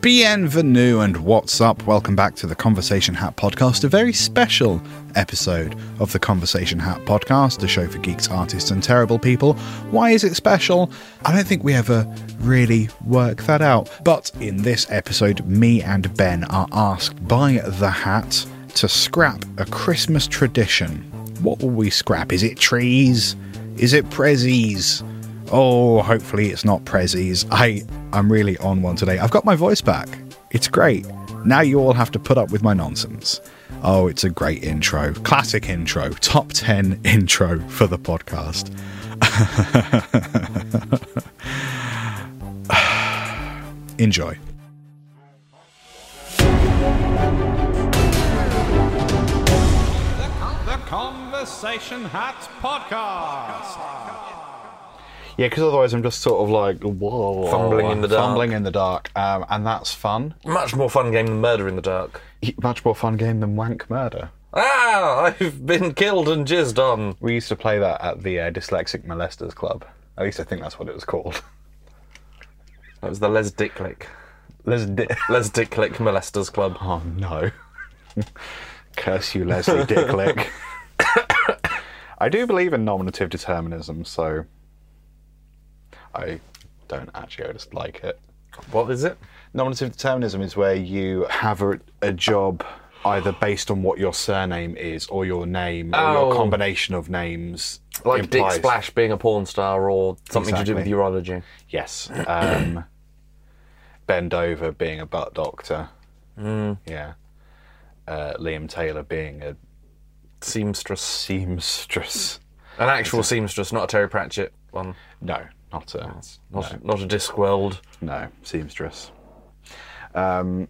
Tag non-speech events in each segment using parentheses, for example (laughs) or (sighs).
Bienvenue and what's up? Welcome back to the Conversation Hat Podcast, a very special episode of the Conversation Hat Podcast, a show for geeks, artists, and terrible people. Why is it special? I don't think we ever really work that out. But in this episode, me and Ben are asked by the Hat to scrap a Christmas tradition. What will we scrap? Is it trees? Is it prezzies? Oh, hopefully it's not prezzies. I I'm really on one today. I've got my voice back. It's great. Now you all have to put up with my nonsense. Oh, it's a great intro. Classic intro. Top 10 (laughs) intro for the podcast. (sighs) Enjoy. The Conversation Hat Podcast. Yeah, because otherwise I'm just sort of like whoa, Fumbling in the dark. fumbling in the dark, um, and that's fun. Much more fun game than Murder in the Dark. Much more fun game than Wank Murder. Ah, I've been killed and jizzed on. We used to play that at the uh, Dyslexic Molesters Club. At least I think that's what it was called. (laughs) That was the Les Dicklick. Les Di- (laughs) Les Dicklick Molesters Club. oh no! (laughs) Curse you, Leslie Dicklick. (coughs) I do believe in nominative determinism, so I don't actually I just like it. What is it? Nominative determinism is where you have a, a job either based on what your surname is or your name or your Oh. combination of names. Like Dick Splash being a porn star or something to do with Exactly. urology. Yes. Um, (coughs) ben Dover being a butt doctor. Mm. Yeah. Uh, Liam Taylor being a Seamstress. seamstress. An actual seamstress, not a Terry Pratchett one. No, not a Not, not a Discworld. no seamstress. Um,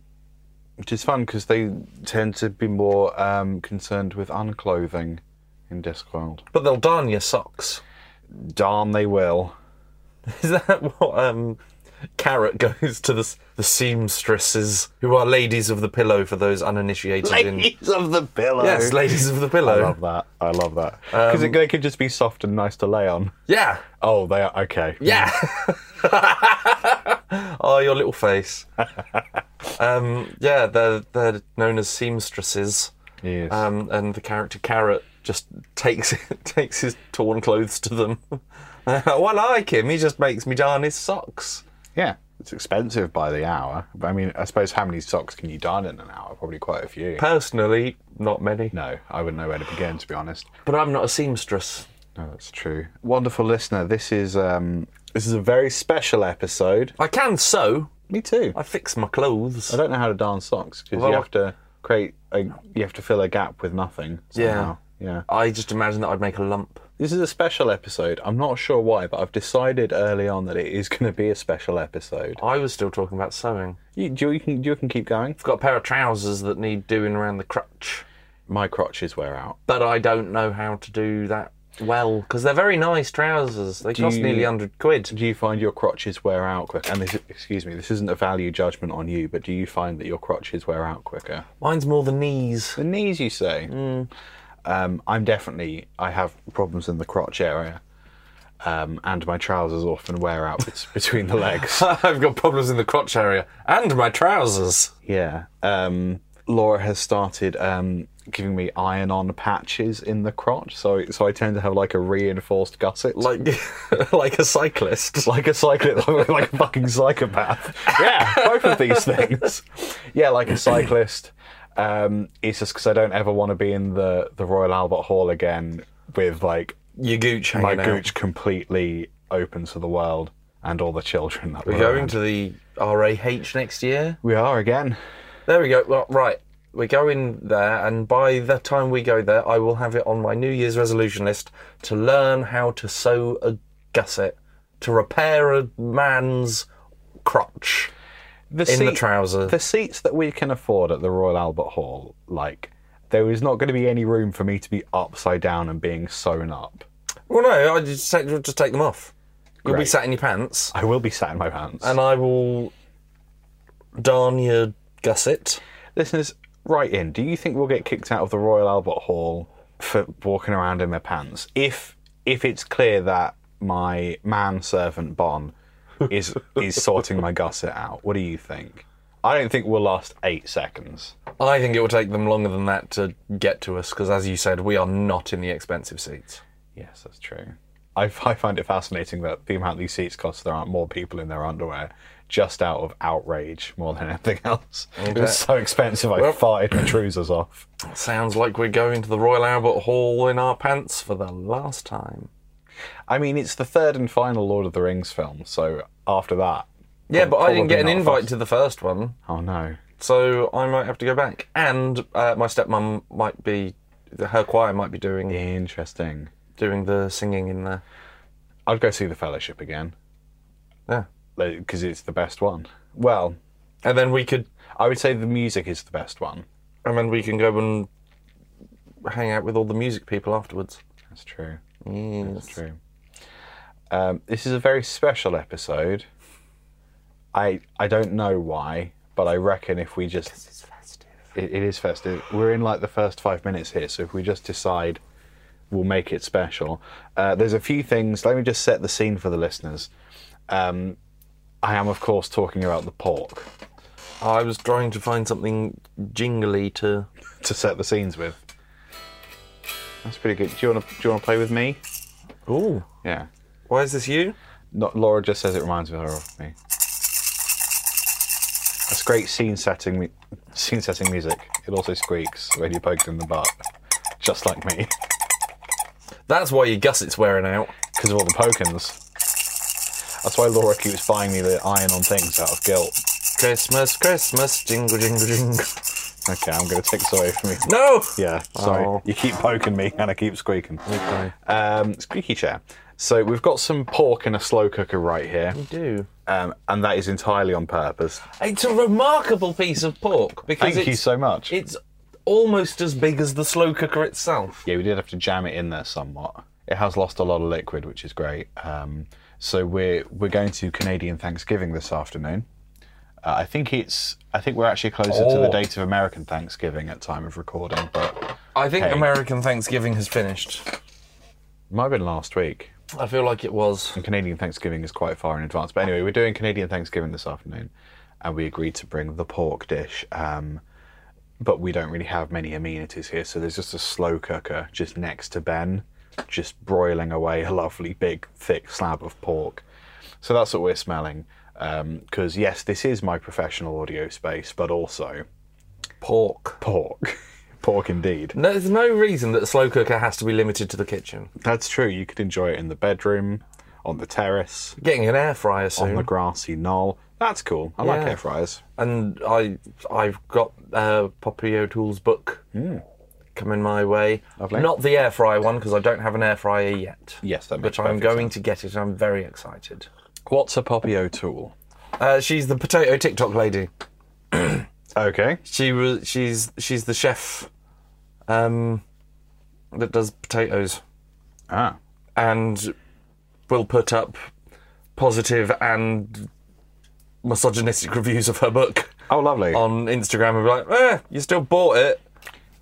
which is fun because they tend to be more um, concerned with unclothing in Discworld. But they'll darn your socks. Darn, they will. (laughs) Is that what um, Carrot (laughs) goes to the, the seamstresses, who are ladies of the pillow for those uninitiated in. of the pillow. Yes, ladies of the pillow. I pillow. love that. I love that because they could just be soft and nice to lay on. Yeah, Oh, they are okay. yeah. (laughs) oh, your little face. (laughs) um, yeah, they're they're known as seamstresses, Yes. um, and the character Carrot just takes takes his torn clothes to them. well, I like him. He just makes me darn his socks. Yeah, it's expensive by the hour. But I mean, I suppose how many socks can you darn in an hour? Probably quite a few. Personally, not many. No, I wouldn't know where to begin, to be honest. But I'm not a seamstress. No, that's true. Wonderful listener, this is um, this is a very special episode. I can sew. Me too. I fix my clothes. I don't know how to darn socks because Well, you have to create a you have to fill a gap with nothing. Somehow. Yeah. I just imagine that I'd make a lump. This is a special episode. I'm not sure why, but I've decided early on that it is (laughs) going to be a special episode. I was still talking about sewing. You, you, you can you can keep going. I've got a pair of trousers that need doing around the crotch, My crotches wear out. but I don't know how to do that well because they're very nice trousers. They cost you- nearly hundred quid. Do you find your crotches wear out quick? And this, excuse me, this isn't a value judgment on you, but do you find that your crotches wear out quicker? Mine's more the knees. The knees, you say? Mm. Um, I'm definitely. I have problems in the crotch area, um, and my trousers often wear out (laughs) between the legs. (laughs) I've got problems in the crotch area and my trousers. Yeah. Um, Laura has started um, giving me iron-on patches in the crotch, so so I tend to have like a reinforced gusset. Like, (laughs) like a cyclist. like a cyclist, like a fucking psychopath. Yeah, both of these things. Yeah, like a cyclist. Um, it's just because I don't ever want to be in the, the Royal Albert Hall again with like Your gooch my hanging out. gooch completely open to the world and all the children that We're were going around. to the RAH next year. We are again. There we go. Well, right. We're going there, and by the time we go there, I will have it on my New Year's resolution list to learn how to sew a gusset to repair a man's crotch The in the seat- trouser. The seats that we can afford at the Royal Albert Hall, like there is not going to be any room for me to be upside down and being sewn up. Well, no, I just take, just take them off. You'll be sat in your pants, I will be sat in my pants. and I will darn your gusset. Listeners, write in. Do you think we'll get kicked out of the Royal Albert Hall for walking around in my pants? If if it's clear that my manservant Bon is is sorting my gusset out, what do you think? I don't think we'll last eight seconds. I think it will take them longer than that to get to us because, as you said, we are not in the expensive seats. Yes, that's true. I, I find it fascinating that the amount these seats cost, there aren't more people in their underwear, just out of outrage more than anything else. It was so expensive, I Well- farted my trousers off. Sounds like we're going to the Royal Albert Hall in our pants for the last time. I mean, it's the third and final Lord of the Rings film, so after that. Yeah, but I didn't probably get an not invite to the first one, Oh no. so I might have to go back. And uh, my stepmom might be, her choir might be doing Interesting. doing the singing in there. I'd go see The Fellowship again, Yeah, because it's the best one. Well, and then we could, I would say the music is the best one. and then we can go and hang out with all the music people afterwards. That's true. Yes. That's true. Um, this is a very special episode. I I don't know why, but I reckon if we just It's festive. it, it is festive. We're in like the first five minutes here, so if we just decide, we'll make it special. Uh, there's a few things. Let me just set the scene for the listeners. Um, I am, of course, talking about the pork I was trying to find something jingly to. to set the scenes with. That's pretty good. Do you want to do you want to play with me? Ooh, Yeah. Why is this you? Not, Laura just says it reminds her of me. That's great scene setting, mu- scene setting music. It also squeaks when you poke it in the butt, just like me, That's why your gusset's wearing out. because of all the pokins. That's why Laura keeps buying me the iron-on things out of guilt. Christmas, Christmas, jingle, jingle, jingle. Okay, I'm going to take this away from you. No! Yeah, sorry. Oh. You keep poking me, and I keep squeaking. Okay. Um, squeaky chair. So we've got some pork in a slow cooker right here, We do. um, and that is entirely on purpose. It's a remarkable piece of pork because Thank it's, you so much. it's almost as big as the slow cooker itself. Yeah, we did have to jam it in there somewhat. It has lost a lot of liquid, which is great. Um, so we're we're going to Canadian Thanksgiving this afternoon. Uh, I think it's I think we're actually closer to the Oh. date of American Thanksgiving at time of recording, but I think Hey. American Thanksgiving has finished. might have been last week. I feel like it was. And Canadian Thanksgiving is quite far in advance. But anyway, we're doing Canadian Thanksgiving this afternoon, and we agreed to bring the pork dish. Um, but we don't really have many amenities here, so there's just a slow cooker just next to Ben, just broiling away a lovely big thick slab of pork. So that's what we're smelling. Because yes, this is my professional audio space, but also Pork. pork, (laughs) pork indeed. No, There's no reason that a slow cooker has to be limited to the kitchen. That's true. You could enjoy it in the bedroom, on the terrace, Getting an air fryer on the grassy knoll. That's cool. I like Yeah. air fryers. and I I've got uh, Poppy O'Toole's book coming my way. Hmm. Lovely. Not the air fryer one because I don't have an air fryer yet. Yes, that makes but I'm perfect going to get it. I'm very excited. What's a Poppy O'Toole? Uh, she's the potato TikTok lady. Okay. She was she's she's the chef um, that does potatoes Ah. and will put up positive and misogynistic reviews of her book Oh, lovely. on Instagram and be like, eh, you still bought it.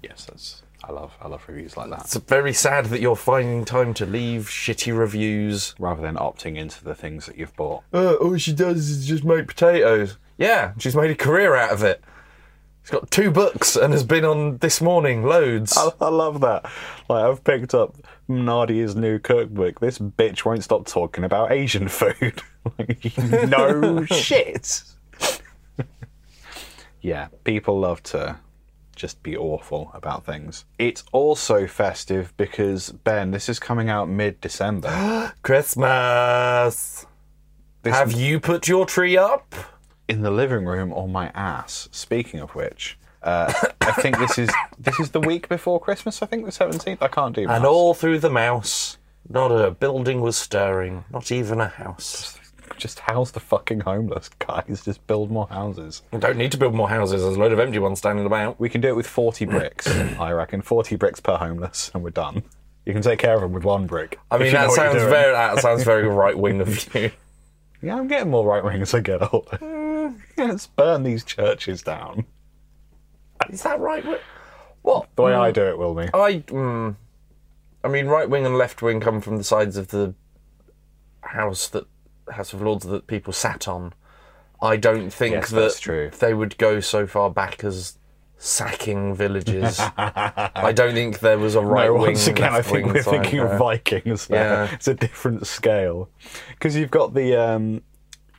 yes, that's. I love. I love reviews like that. It's very sad that you're finding time to leave shitty reviews. Rather than opting into the things that you've bought. Uh, all she does is just make potatoes. Yeah, she's made a career out of it. She's got two books and has been on this morning loads. I, I love that. Like I've picked up Nadia's new cookbook. This bitch won't stop talking about Asian food. (laughs) Like, no (laughs) shit. yeah, people love to just be awful about things. It's also festive because Ben, this is coming out mid-December. (gasps) Christmas. This Have you put your tree up? In the living room on my ass. Speaking of which, uh, I think this is this is the week before Christmas. I think the seventeenth. I can't do. And all through the mouse, not a building was stirring, not even a house. Just house the fucking homeless, guys. Just build more houses. You don't need to build more houses, there's a load of empty ones standing about. We can do it with 40 bricks, I reckon. 40 bricks per homeless, and we're done. You can take care of them with one brick. I mean, that sounds very that sounds very right wing of you. (laughs) Yeah, I'm getting more right wing as I get older. (laughs) (laughs) Let's burn these churches down. Is that right? What? The way I do it, will me. I, mm, I mean, right wing and left wing come from the sides of the house that House of Lords that people sat on. I don't think Yes, that they would go so far back as sacking villages. (laughs) I don't think there was a right no, wing. once again, I think we're thinking there. of Vikings. There. Yeah. It's a different scale because you've got the um,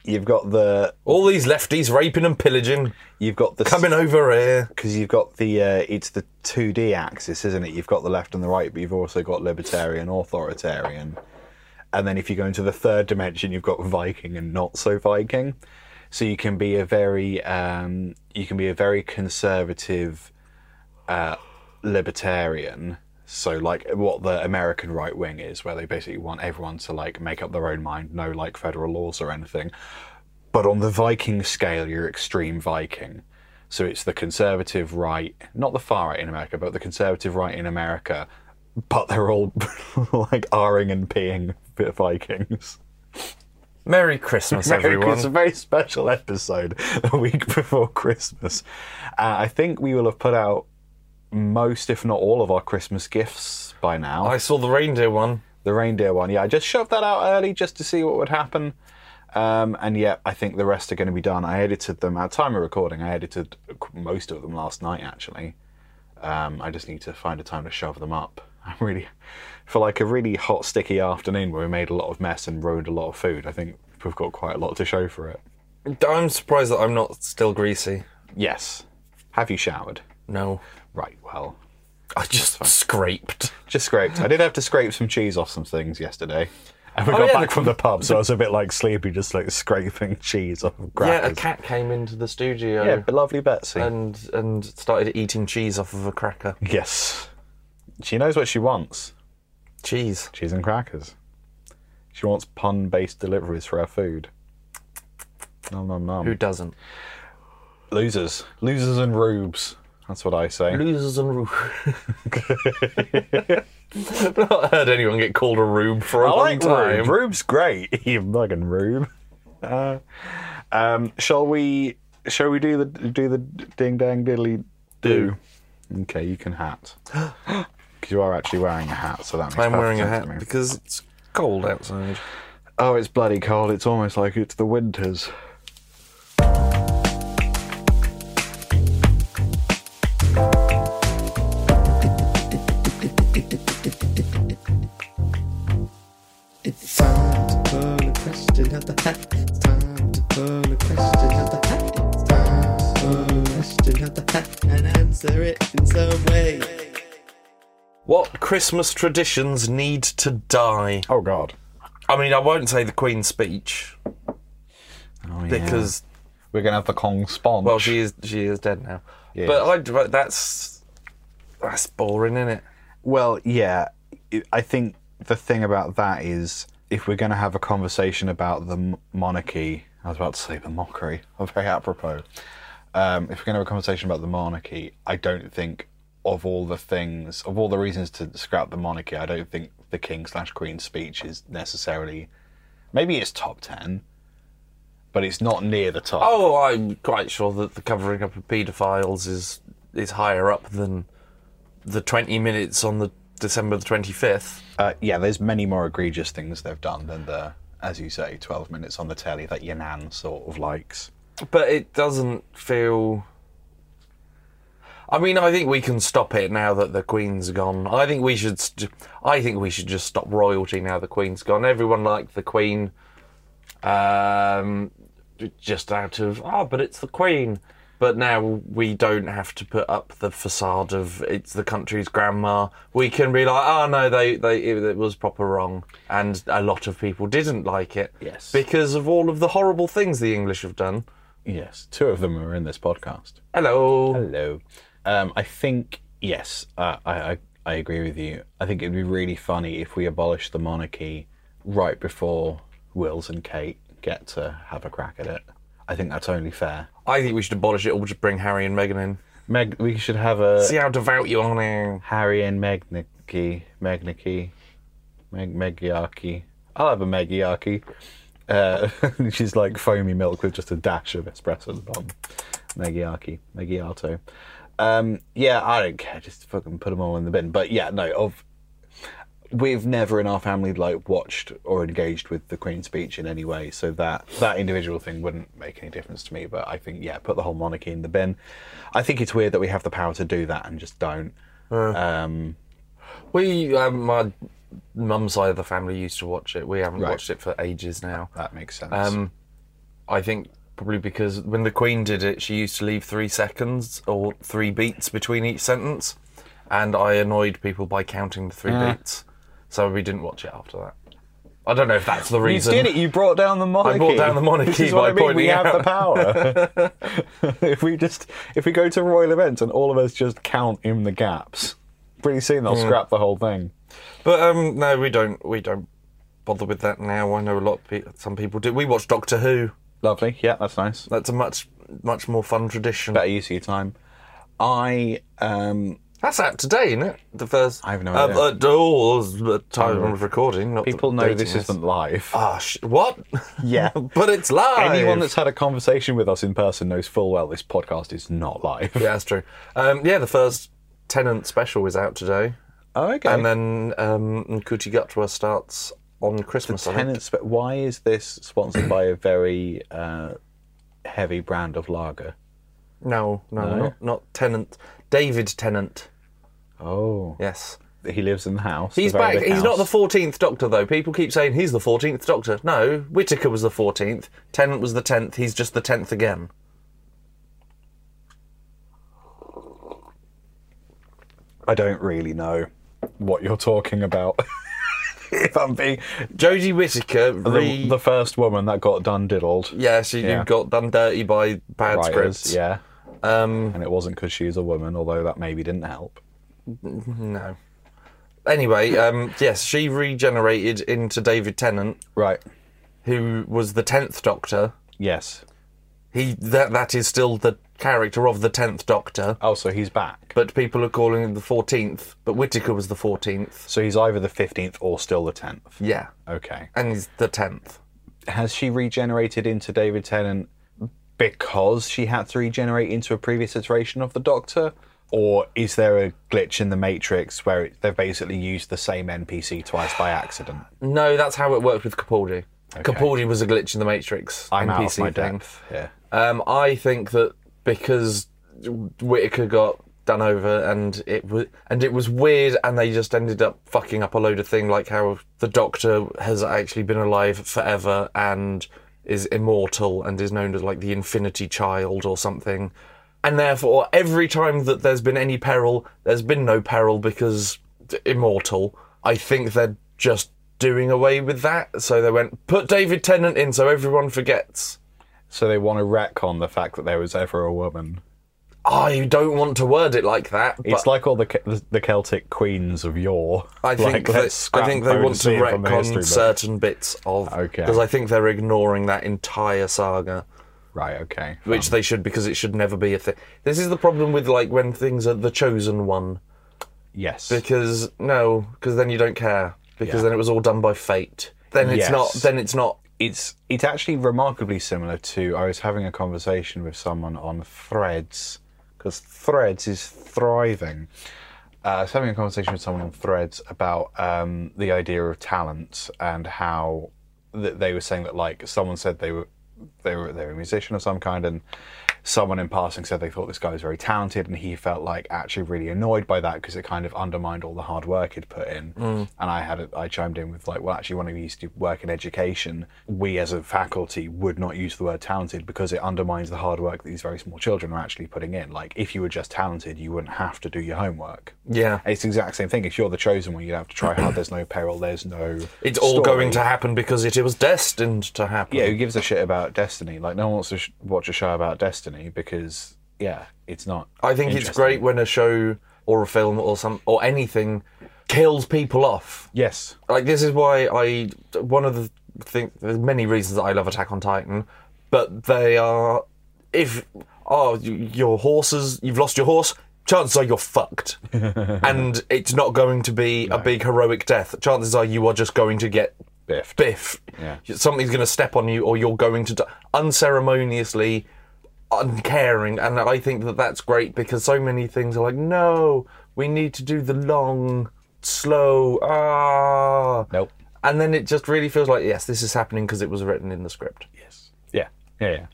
you've got the all these lefties raping and pillaging, you've got the coming over here. because you've got the uh, it's the 2D axis, isn't it? You've got the left and the right, but you've also got libertarian, authoritarian, and then if you go into the third dimension, you've got Viking and not so Viking. So you can be a very um, you can be a very conservative uh, libertarian. So like what the American right wing is, where they basically want everyone to like make up their own mind, no like federal laws or anything. But on the Viking scale, you're extreme Viking. So it's the conservative right, not the far right in America, but the conservative right in America. But they're all (laughs) like R'ing and peeing Vikings. Merry Christmas, everyone. It's a very special episode, a week (laughs) before Christmas. Uh, I think we will have put out most, if not all, of our Christmas gifts by now. I saw the reindeer one. The reindeer one, yeah. I just shoved that out early just to see what would happen. Um, and yeah, I think the rest are going to be done. I edited them at time of recording. I edited most of them last night, actually. Um, I just need to find a time to shove them up. (laughs) I am really, for like a really hot, sticky afternoon where we made a lot of mess and ruined a lot of food, I think we've got quite a lot to show for it. I'm surprised that I'm not still greasy. Yes. Have you showered? No, Right, well, I just scraped. just scraped. I did have to scrape some cheese off some things yesterday. And we Oh, got yeah, back the- from the pub, so I was a bit like sleepy, just like scraping (laughs) cheese off of Yeah, crackers. a cat came into the studio Yeah, but lovely Betsy. and and started eating cheese off of a cracker. yes. She knows what she wants Cheese. cheese and crackers. She wants pun based deliveries for her food. Nom nom nom. Who doesn't? Losers. Losers and rubes. That's what I say. Losers and rube. I've (laughs) not heard anyone get called a rube for a I long like time. Rube. Rube's great. (laughs) you fucking Rube. Uh, um, shall we? Shall we do the do the ding dang diddly do? Okay, you can hat. (gasps) Because you are actually wearing a hat, so that makes I'm perfect wearing a sense hat to me. because it's cold outside. Oh, it's bloody cold. It's almost like it's the winters. It's time to pull a question out the hat. It's time to pull a question out the hat. It's time to pull a question out the hat and answer it in some way. What Christmas traditions need to die? Oh God. I mean, I won't say the Queen's speech Oh, yeah. because we're gonna have the Kong sponge. well, she is she is dead now. Yes. But I but that's that's boring, isn't it? Well, yeah. I- I think the thing about that is if we're going to have a conversation about the monarchy, I was about to say the mockery, oh, (laughs) very apropos. Um, if we're going to have a conversation about the monarchy, I don't think of all the things, of all the reasons to scrap the monarchy, I don't think the king slash queen speech is necessarily. Maybe it's top 10, but it's not near the top. Oh, I'm quite sure that the covering up of paedophiles is is higher up than the 20 minutes on the December the 25th. Uh, yeah, there's many more egregious things they've done than the, as you say, 12 minutes on the telly that your nan sort of likes. But it doesn't feel. I mean, I think we can stop it now that the Queen's gone. I think we should. St- I think we should just stop royalty now the Queen's gone. Everyone liked the Queen, um, just out of oh, but it's the Queen. But now we don't have to put up the facade of it's the country's grandma. We can be like, oh no, they they it, it was proper wrong, and a lot of people didn't like it. Yes. because of all of the horrible things the English have done. Yes, two of them are in this podcast. Hello. Hello. Um, I think yes, uh, I, I I agree with you. I think it'd be really funny if we abolished the monarchy right before Wills and Kate get to have a crack at it. I think that's only fair. I think we should abolish it or just bring Harry and Meghan in. Meg, we should have a See how devout you are now. Harry and Megnicky, Megnicky, Meg Megiaki. I'll have a Megiaki. Uh, (laughs) she's like foamy milk with just a dash of espresso at the bottom. Megiaki, Megiato. Um, yeah, I don't care. Just fucking put them all in the bin. But yeah, no. Of we've never in our family like watched or engaged with the Queen's speech in any way, so that that individual thing wouldn't make any difference to me. But I think yeah, put the whole monarchy in the bin. I think it's weird that we have the power to do that and just don't. Um, We, um, my mum's side of the family used to watch it. We haven't Right. watched it for ages now. that makes sense. Um, I think probably because when the Queen did it, she used to leave three seconds or three beats between each sentence, and I annoyed people by counting the three Ah. beats, so we didn't watch it after that. I don't know if that's the reason. you did it. You brought down the monarchy. I brought down the monarchy (laughs) This is by what I mean. We have out- the power. (laughs) (laughs) if we just if we go to royal events and all of us just count in the gaps, pretty soon they'll scrap the whole thing. But um, no, we don't. We don't bother with that now. I know a lot. Of pe- some people do. We watch Doctor Who. Lovely. Yeah, that's nice. That's a much much more fun tradition. Better use of your time. I um That's out today, isn't it? The first. I have no uh, idea. Uh, oh, the time of recording. Not people know this isn't live. Ah, sh- what? (laughs) Yeah. (laughs) but it's live. Anyone that's had a conversation with us in person knows full well this podcast is not live. yeah, that's true. Um, yeah, the first Tennant special is out today, Oh, okay. and then um, Ncuti Gatwa starts on Christmas. I think. Tenants, but why is this sponsored by a very uh, heavy brand of lager? No, no, No? not not Tenant. David Tennant. Oh, Yes. he lives in the house. He's the back. He's not the 14th Doctor, though. People keep saying he's the 14th Doctor. No, Whittaker was the 14th. Tennant was the 10th. He's just the 10th again. I don't really know what you're talking about. (laughs) if I'm being Jodie Whittaker, the, re- the first woman that got done diddled. yeah, she Yeah. you got done dirty by bad Writers, scripts. yeah, Um, and it wasn't because she was a woman, although that maybe didn't help. no. Anyway, um, yes, she regenerated into David Tennant, Right. who was the 10th Doctor. Yes. He that that is still the character of the 10th Doctor, Oh, so he's back. but people are calling him the 14th. But Whittaker was the 14th. So he's either the fifteenth or still the tenth. Yeah, Okay. and he's the 10th. Has she regenerated into David Tennant because she had to regenerate into a previous iteration of the Doctor? Or is there a glitch in the Matrix where it, they've basically used the same NPC twice by accident? No, that's how it worked with Capaldi. Capaldi was a glitch in the Matrix I'm out of my thing. depth. Yeah. Um, I think that because Whittaker got done over and it was and it was weird and they just ended up fucking up a load of thing like how the Doctor has actually been alive forever and is immortal and is known as like the Infinity Child or something. And therefore, every time that there's been any peril, there's been no peril because immortal. I think they're just doing away with that. So they went, put David Tennant in so everyone forgets. So they want to retcon the fact that there was ever a woman. I don't want to word it like that. But It's like all the the Celtic queens of yore. I (laughs) think like, that, I think they want to retcon certain bits of Okay. because I think they're ignoring that entire saga, Right. Okay. which they should because it should never be a thing. This is the problem with like when things are the chosen one yes. because no, because then you don't care because Yeah. then it was all done by fate. Then it's Yes. not. Then it's not. it's it's actually remarkably similar to I was having a conversation with someone on Threads because Threads is thriving. Uh, I was having a conversation with someone on Threads about um, the idea of talent and how th- they were saying that like someone said they were they were they were a musician of some kind and someone in passing said they thought this guy was very talented and he felt like actually really annoyed by that because it kind of undermined all the hard work he'd put in. Mm. And i had a, i chimed in with like well actually when we used to work in education we as a faculty would not use the word talented because it undermines the hard work that these very small children are actually putting in. Like if you were just talented you wouldn't have to do your homework. Yeah, it's the exact same thing. If you're the chosen one you'd have to try hard. There's no peril. There's no it's all story. going to happen because it was destined to happen. yeah, who gives a shit about Destiny? Like, no one wants to sh- watch a show about Destiny because, yeah, it's not. I think it's great when a show or a film or some or anything kills people off. Yes. Like this is why I one of the think there's many reasons that I love Attack on Titan, but they are if oh your horses you've lost your horse. Chances are you're fucked, (laughs) and it's not going to be a big heroic death. Chances are you are just going to get Biffed. biff. Yeah. Something's going to step on you, or you're going to die unceremoniously, uncaring. And I think that that's great because so many things are like, no, we need to do the long slow. Ah. Nope. And then it just really feels like yes, this is happening because it was written in the script. Yes. Yeah. Yeah. Yeah.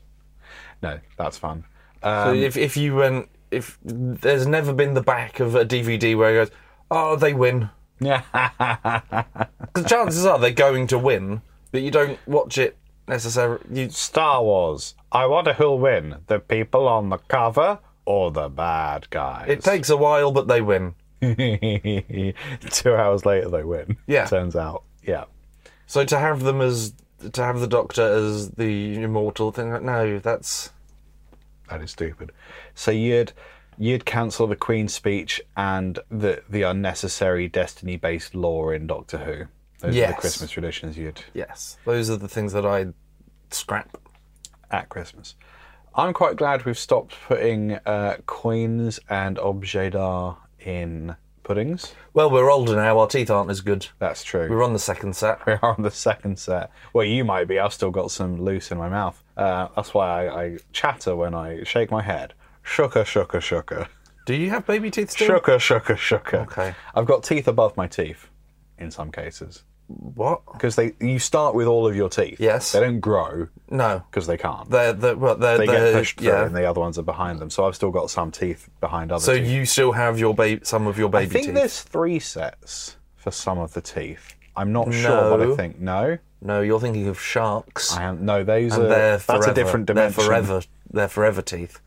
No, that's fun. So Um, if if you went, if there's never been the back of a DVD where it goes, oh, they win. (laughs) yeah. Because chances are they're going to win, but you don't watch it necessarily. You Star Wars. I wonder who'll win: the people on the cover or the bad guys. it takes a while, but they win. (laughs) Two hours later, they win. Yeah. Turns out. Yeah. So to have them as to have the Doctor as the immortal thing, no, that's That is stupid. So you'd you'd cancel the Queen's speech and the the unnecessary destiny based lore in Doctor Who. Those are the Yes. Christmas traditions you'd yes, those are the things that I scrap. at Christmas. I'm quite glad we've stopped putting uh, coins and objet d'art in puddings. Well, we're older now. Our teeth aren't as good. That's true. We're on the second set. (laughs) We're on the second set. Well, you might be. I've still got some loose in my mouth. Uh, that's why I, I chatter when I shake my head. Shooker, shooker, shooker. Do you have baby teeth still? Shooker, shooker, shooker. Okay. I've got teeth above my teeth in some cases. What? Because they you start with all of your teeth. Yes. They don't grow No, because they can't. they're, they're well, they're, they get pushed through yeah. and the other ones are behind them. So I've still got some teeth behind other So teeth. you still have your baby, some of your baby I think teeth. there's three sets for some of the teeth. I'm not sure what I think. No, No, you're thinking of sharks, I am. No, those and are. they're That's a different dimension. They're forever. They're forever teeth.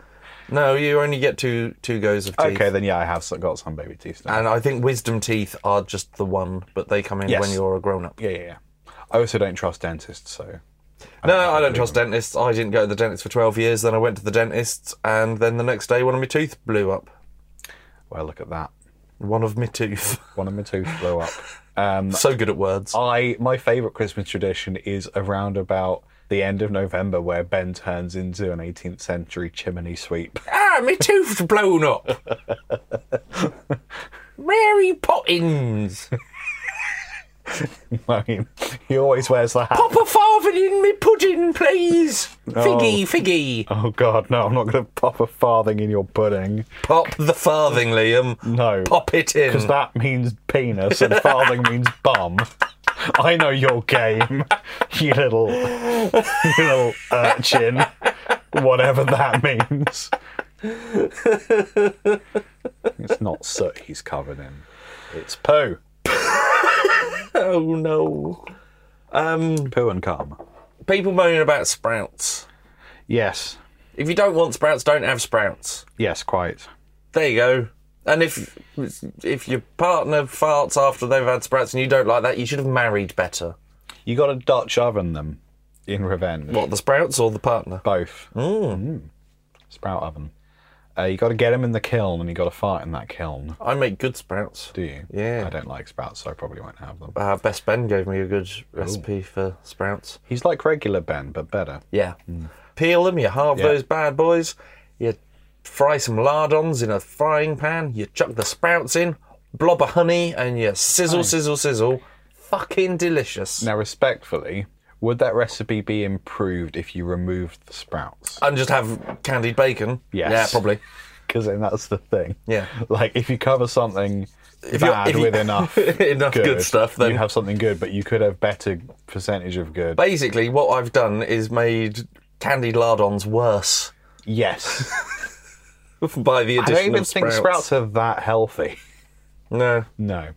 No, you only get two two goes of teeth. Okay, then yeah, I have got some baby teeth. Now. And I think wisdom teeth are just the one, but they come in Yes. when you're a grown up. yeah, yeah, yeah. I also don't trust dentists, so No, I don't trust dentists. I didn't go to the dentist for 12 years. Then I went to the dentist, and then the next day, one of my teeth blew up. well, look at that. One of my tooth. (laughs) One of my teeth blew up. Um, so good at words. I my favourite Christmas tradition is around about the end of November, where Ben turns into an 18th century chimney sweep. (laughs) Ah, my tooth's blown up. Mary Poppins. (laughs) I mean, he always wears the hat. Pop a farthing in me pudding, please. Figgy, figgy. Oh God, no! I'm not going to pop a farthing in your pudding. Pop the farthing, Liam. No, Pop it in. because that means penis and farthing means bum. I know your game, (laughs) you little, you little urchin. Whatever that means. It's not soot he's covered in. It's poo. Oh no. Um, Poo and cum. people moaning about sprouts. Yes. If you don't want sprouts, don't have sprouts. Yes, quite. There you go. And if if your partner farts after they've had sprouts and you don't like that, you should have married better. You got to Dutch oven them in revenge. What the sprouts or the partner? Both. Mm. Sprout oven. Uh, you got to get them in the kiln, and you got to fart in that kiln. I make good sprouts. Do you? Yeah. I don't like sprouts, so I probably won't have them. Uh, Best Ben gave me a good recipe for sprouts. He's like regular Ben, but better. Yeah. Peel them, you halve Yeah. those bad boys, you fry some lardons in a frying pan, you chuck the sprouts in, blob of honey, and you sizzle, sizzle, sizzle. Fucking delicious. Now, respectfully, would that recipe be improved if you removed the sprouts? And just have candied bacon. Yes. Yeah, probably. Because then that's the thing. Yeah. Like if you cover something If bad if you- with (laughs) enough Enough good stuff, then- you have something good, but you could have better percentage of good. Basically, what I've done is made candied lardons worse yes. (laughs) (laughs) by the I addition don't even of think sprouts are that healthy. (laughs) No, No.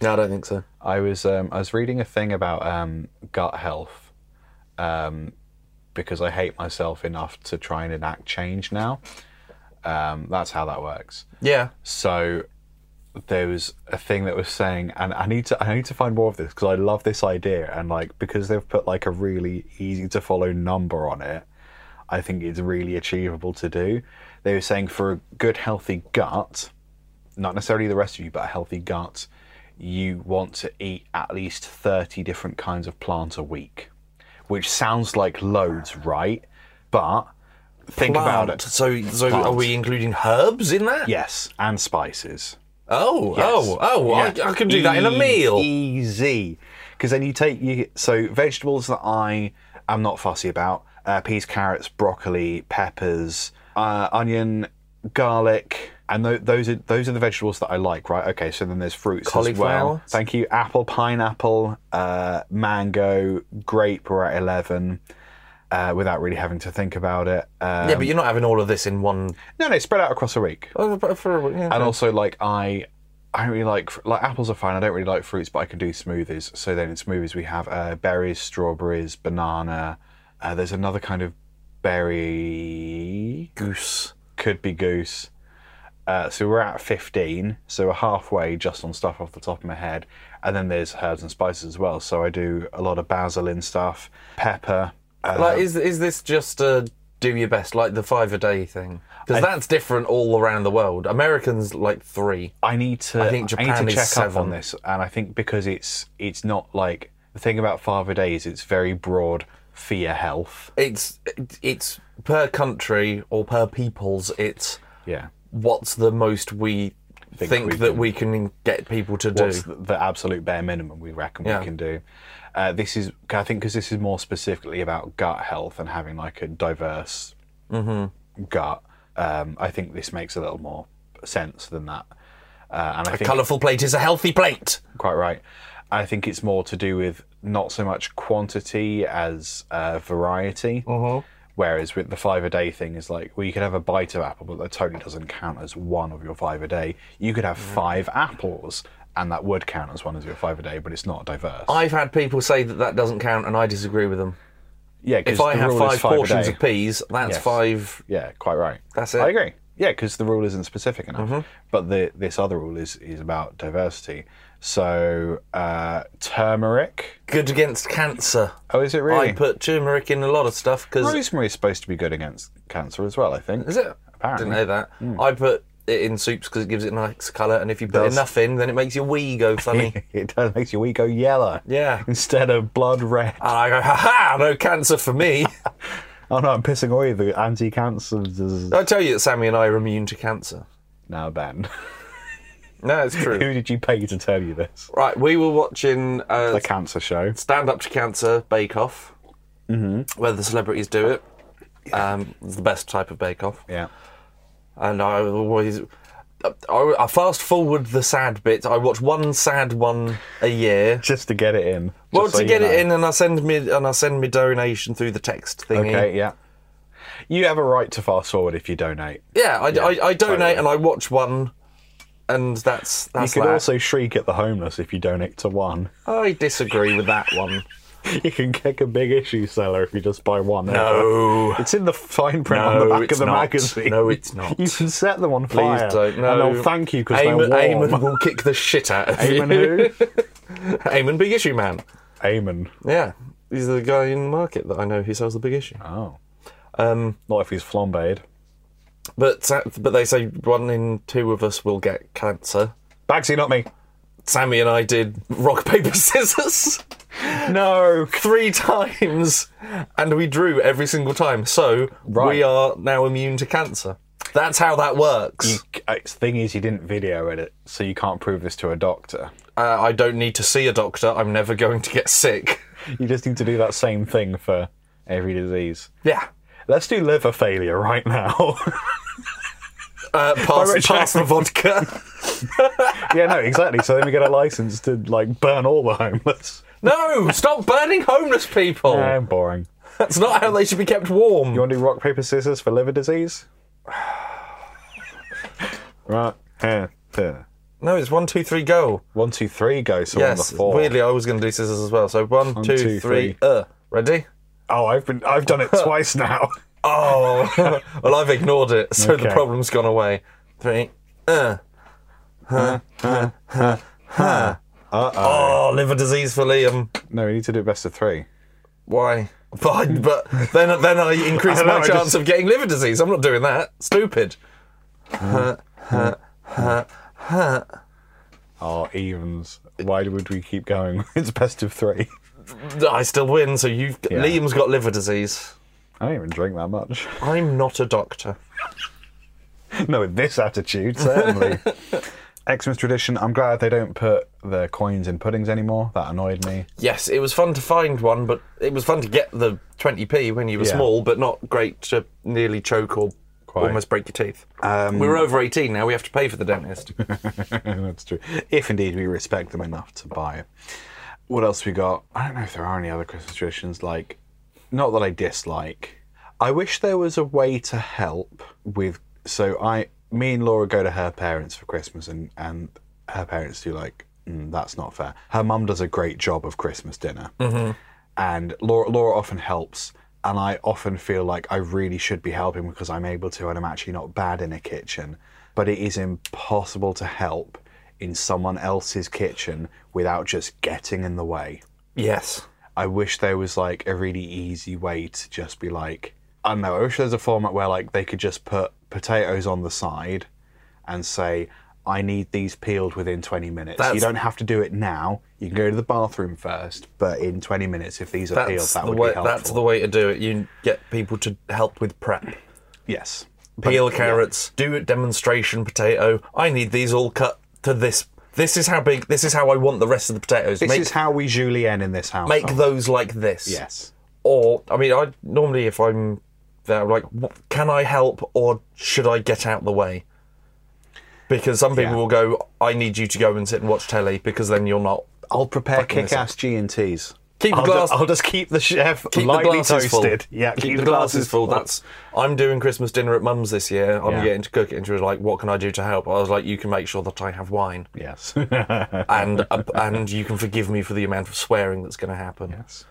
no, I don't think so. I was um, I was reading a thing about um, gut health um, because I hate myself enough to try and enact change now. Um, that's how that works. Yeah, So there was a thing that was saying, and I need to I need to find more of this because I love this idea, and like because they've put like a really easy to follow number on it, I think it's really achievable to do. They were saying for a good healthy gut, not necessarily the rest of you, but a healthy gut, you want to eat at least thirty different kinds of plants a week, which sounds like loads, right? But think about it. So, so Plant. are we including herbs in that? Yes, and spices. Oh, Yes. oh, oh! Yeah. I, I can do that in a meal. Easy. Because then you take you so vegetables that I am not fussy about: uh, peas, carrots, broccoli, peppers, uh, onion, garlic, And th- those are those are the vegetables that I like, right? Okay, so then there's fruits as well. Thank you. Apple, pineapple, uh, mango, grape. We're at eleven, uh, without really having to think about it. Um, yeah, but you're not having all of this in one. no, no, spread out across a week. Oh, for, yeah, And also, like I, I don't really like like apples are fine. I don't really like fruits, but I can do smoothies. So then in smoothies we have uh, berries, strawberries, banana. Uh, there's another kind of berry, goose. could be goose. Uh, so we're at 15, so we're halfway just on stuff off the top of my head. And then there's herbs and spices as well. So I do a lot of basil in stuff, pepper. Uh, Like, is is this just a do your best, like the five a day thing? Because that's different all around the world. Americans like three. I need to. I think I need Japan to is check up seven. on this, and I think because it's it's not like the thing about five a Day is it's very broad for your health. It's it's per country or per peoples. It's Yeah. what's the most we Think we that can- we can get people to do. What's the, the absolute bare minimum we reckon Yeah. we can do? Uh, this is, I think, because this is more specifically about gut health and having like a diverse Mm-hmm. gut. Um, I think this makes a little more sense than that. Uh, and I a think colourful plate is a healthy plate. quite right. I think it's more to do with not so much quantity as uh, variety. Whereas with the five a day thing is like, well, you could have a bite of apple, but that totally doesn't count as one of your five a day. You could have five apples, and that would count as one of your five a day, but it's not diverse. I've had people say that that doesn't count, and I disagree with them. Yeah, If I have is five portions of peas, that's Yes. five. Yeah, quite right. That's it. I agree. Yeah, because the rule isn't specific enough. Mm-hmm. But the this other rule is is about diversity. So uh, turmeric. Good against cancer. Oh, is it really? I put turmeric in a lot of stuff because Rosemary is supposed to be good against cancer as well. I think. is it? Apparently. Didn't know that. I put it in soups because it gives it a nice colour, and if you put Does. enough in, then it makes your wee go (laughs) funny. it does makes your wee go yellow. Yeah. Instead of blood red. and I go, ha ha, no cancer for me. (laughs) Oh no, I'm pissing away the anti-cancer. I tell you that Sammy and I are immune to cancer. Now Ben, (laughs) No, it's true. who did you pay to tell you this? right, we were watching uh, The cancer show. Stand Up to Cancer Bake Off, mm-hmm. where the celebrities do it. Um, it's the best type of Bake Off. Yeah. and I always I, I fast forward the sad bits. I watch one sad one a year. Just to get it in. Well, just so to you get it know. in, and I send me and I send me donation through the text thingy. Okay, yeah. You have a right to fast forward if you donate. Yeah, I, I, I donate totally. and I watch one, and that's You that's could that. also shriek at the homeless if you donate to one. I disagree with that one. (laughs) You can kick a big issue seller if you just buy one. No. It's in the fine print on the back of the not. magazine. No, it's (laughs) not. You can set them on Please fire. don't. No. And they'll thank you because they're warm. Eamon will kick the shit out of Eamon you. who? (laughs) Eamon, big issue man. Eamon. Yeah, he's the guy in the market that I know who sells the big issue. Oh. Um, Not if he's flambéed. But but they say one in two of us will get cancer. Bagsy, not me. Sammy and I did rock (laughs) paper scissors No. three times, and we drew every single time. So Right. we are now immune to cancer. That's how that works. You, uh, the thing is, you didn't video edit, so you can't prove this to a doctor. Uh, I don't need to see a doctor. I'm never going to get sick. You just need to do that same thing for every disease. Yeah. Let's do liver failure right now. (laughs) Uh, pass, pass the vodka. (laughs) yeah, no, exactly. So then we get a license to like burn all the homeless. No, stop burning homeless people. Yeah, I'm boring. That's not how they should be kept warm. You want to do rock paper scissors for liver disease? (sighs) right. Here. Here. No, it's one, two, three, go. One, two, three, go. So yes. on the four. Weirdly, I was going to do scissors as well. So one, One, two, two, three, three. uh. Ready? Oh, I've been. I've done it (laughs) twice now. (laughs) Oh, well, I've ignored it, so the problem's gone away. Three, uh. Uh oh. Oh, liver disease for Liam. No, we need to do best of three. Why? But, but then, then I increase I don't know, my chance just- of getting liver disease. I'm not doing that. Stupid. Uh, uh, uh, uh. Oh, evens. Why would we keep going? (laughs) It's best of three. I still win, so you've. Yeah. Liam's got liver disease. I don't even drink that much. I'm not a doctor. (laughs) no, with this attitude, certainly. (laughs) Xmas tradition. I'm glad they don't put the coins in puddings anymore. That annoyed me. Yes, it was fun to find one, but it was fun to get the 20p when you were Yeah. small, but not great to nearly choke or Quite. almost break your teeth. Um, we're over 18 now. We have to pay for the dentist. (laughs) That's true. If indeed we respect them enough to buy it. What else we got? I don't know if there are any other Christmas traditions. Like, not that I dislike. I wish there was a way to help with. So I, me and Laura go to her parents for Christmas, and and her parents do like. Mm, that's not fair. Her mum does a great job of Christmas dinner, and Laura Laura often helps. And I often feel like I really should be helping because I'm able to, and I'm actually not bad in a kitchen. But it is impossible to help in someone else's kitchen without just getting in the way. yes. I wish there was like a really easy way to just be like, I don't know. I wish there's a format where like they could just put potatoes on the side and say, I need these peeled within 20 minutes. That's- you don't have to do it now. You can go to the bathroom first, but in 20 minutes, if these are peeled, that would way. be helpful. That's the way to do it. You get people to help with prep. Yes. Peel But- carrots. Do a demonstration potato. I need these all cut to this. This is how big. This is how I want the rest of the potatoes. This make is how we julienne in this house. make those like this. Yes. Or I mean, I normally if I'm there, I'm like, "What- can I help or should I get out the way? Because some people Yeah. will go, I need you to go and sit and watch telly because then you're not. I'll prepare Fucking kick-ass G and T's. Keep the I'll, glass- ju- I'll just keep the chef Keep lightly the glasses toasted. full. Yeah, keep, the glasses full. That's I'm doing Christmas dinner at Mum's this year. I'm Yeah. getting to cook it, and she was like, "What can I do to help?" I was like, "You can make sure that I have wine, yes. and uh, (laughs) and you can forgive me for the amount of swearing that's going to happen. yes.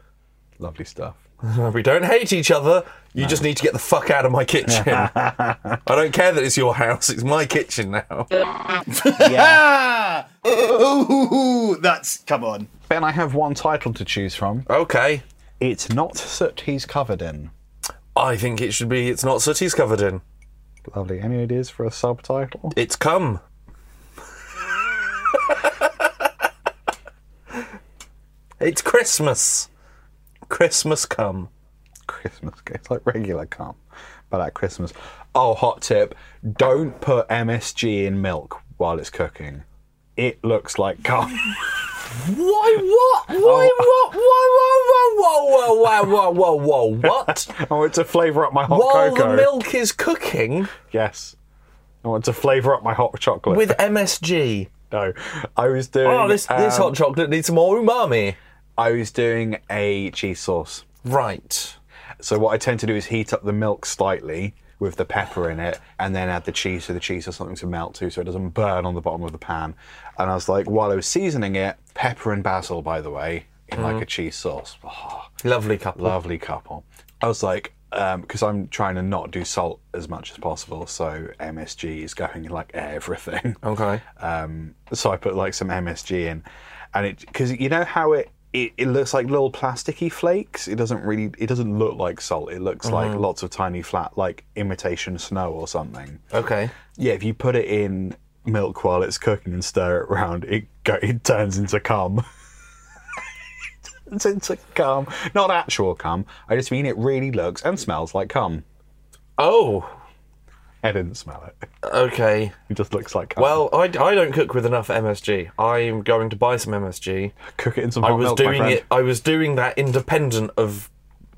Lovely stuff. (laughs) We don't hate each other. You just need to get the fuck out of my kitchen. (laughs) I don't care that it's your house; it's my kitchen now. (laughs) Yeah. Ooh, that's come on. ben, I have one title to choose from. Okay, It's not soot he's covered in. I think it should be. It's not sooties covered in. Lovely. Any ideas for a subtitle? It's come. it's Christmas. Christmas cum. Christmas cum. It's like regular cum, but at Christmas. Oh, hot tip. Don't put MSG in milk while it's cooking. It looks like cum. (laughs) Why what? Why oh. what? Whoa, whoa, whoa, whoa, whoa, whoa, whoa, what? (laughs) I want to flavour up my hot While cocoa. While the milk is cooking? Yes. I want to flavour up my hot chocolate. With (laughs) MSG? No. I was doing... Oh, this, um, this hot chocolate needs some more umami. I was doing a cheese sauce. Right. So what I tend to do is heat up the milk slightly with the pepper in it, and then add the cheese so the cheese or something to melt to, so it doesn't burn on the bottom of the pan. And I was like, while I was seasoning it, pepper and basil, by the way, in like a cheese sauce. Oh, Lovely couple. lovely couple. I was like, because I'm trying to not do salt as much as possible, so MSG is going in like everything. Okay. (laughs) Um, so I put like some MSG in, and it because you know how it, it it looks like little plasticky flakes. It doesn't really. It doesn't look like salt. It looks like mm-hmm. lots of tiny flat, like imitation snow or something. Okay. Yeah, if you put it in milk while it's cooking and stir it around, it go, it turns into cum. (laughs) it turns into cum, not actual cum. I just mean it really looks and smells like cum. Oh. I didn't smell it. Okay. (laughs) It just looks like. Well, I, I don't cook with enough MSG. I'm going to buy some MSG. cook it in some I was milk, doing it. I was doing that independent of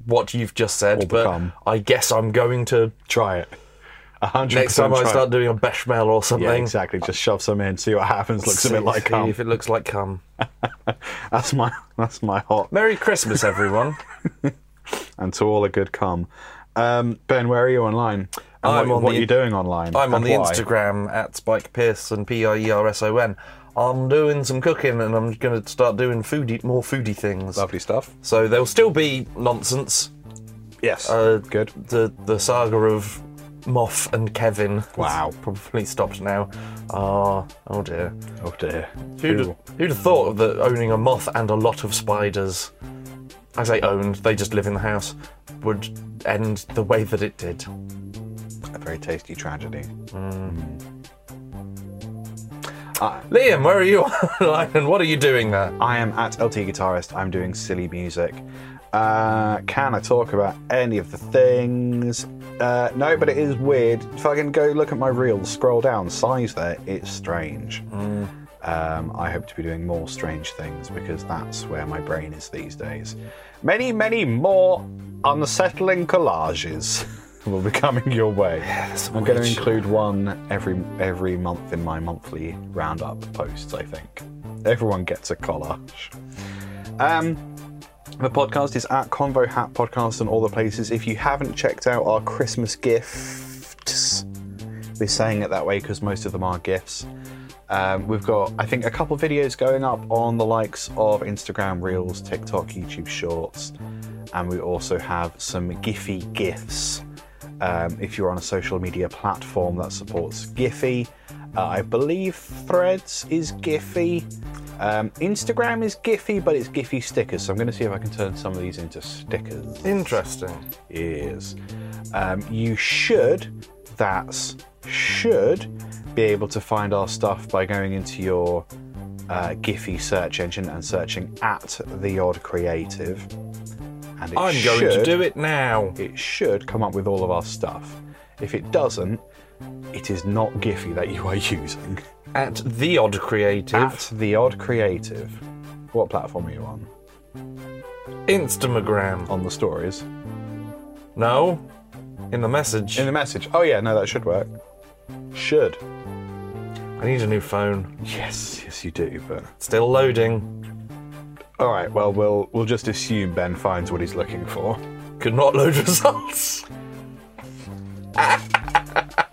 what you've just said, but. I guess I'm going to Try it. A hundred next time I start it. doing a bechamel or something. Yeah, exactly. Just shove some in, see what happens. Looks a bit like cum. if it looks like cum. (laughs) That's my that's my hot. Merry Christmas, everyone. (laughs) And to all a good cum. Um, ben, where are you online? And I'm what, on what the- are you doing online? I'm on the why? Instagram at Spike Pierson, P I E R S O N. I'm doing some cooking and I'm going to start doing foodie, more foodie things. Lovely stuff. So there'll still be nonsense. Yes. Uh, good. The the saga of Moff and Kevin. Wow. Probably stopped now. Ah, oh dear. Oh dear. Who'd Ooh. who'd have thought that owning a moth and a lot of spiders, I say owned, they just live in the house, would end the way that it did? A very tasty tragedy. Liam, where are you online (laughs) and what are you doing there? I am at LT Guitarist. I'm doing silly music. Uh, can I talk about any of the things? Uh, no, but it is weird. If I can go look at my reels, scroll down, size there, it's strange. Um, I hope to be doing more strange things because that's where my brain is these days. Many, many more unsettling collages. (laughs) (laughs) will be coming your way. some I'm going to include one every every month in my monthly roundup posts. I think everyone gets a collage. Um, the podcast is at Convo Hat Podcast and all the places. If you haven't checked out our Christmas gifts, we're saying it that way because most of them are gifts. Um, we've got, I think, a couple videos going up on the likes of Instagram Reels, TikTok, YouTube Shorts, and we also have some Giphy gifs. Um, if you're on a social media platform that supports Giphy, uh, I believe Threads is Giphy. Um, Instagram is Giphy, but it's Giphy stickers. So I'm going to see if I can turn some of these into stickers Interesting. is um, you should, that's should, be able to find our stuff by going into your uh, Giphy search engine and searching at the odd creative. And I'm going to do it now. It should come up with all of our stuff. If it doesn't, it is not Giphy that you are (laughs) using. At the odd creative, At the odd creative. What platform are you on? Instagram. On the stories. No, in the message. In the message. Oh yeah, no, that should work. Should. I need a new phone. Yes, yes, you do. But Still loading. All right, well, we'll we'll just assume Ben finds what he's looking for. Could not load results. (laughs)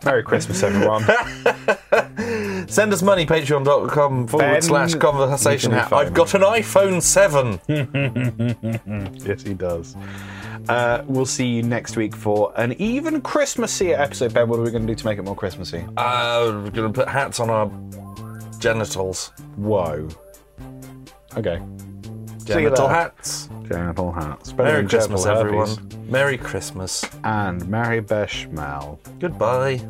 Merry Christmas, everyone. (laughs) Send us money, patreon.com forward Ben, slash conversation you can hat. I've got an iPhone 7. (laughs) yes, he does. Uh, we'll see you next week for an even Christmassy episode. Ben, what are we going to do to make it more Christmassy? Uh, we're going to put hats on our genitals. Whoa. Okay. See Genital hats. Genital hats. Better Merry than Christmas, genital everyone. herpes. Merry Christmas. And Merry Bechamel. Goodbye.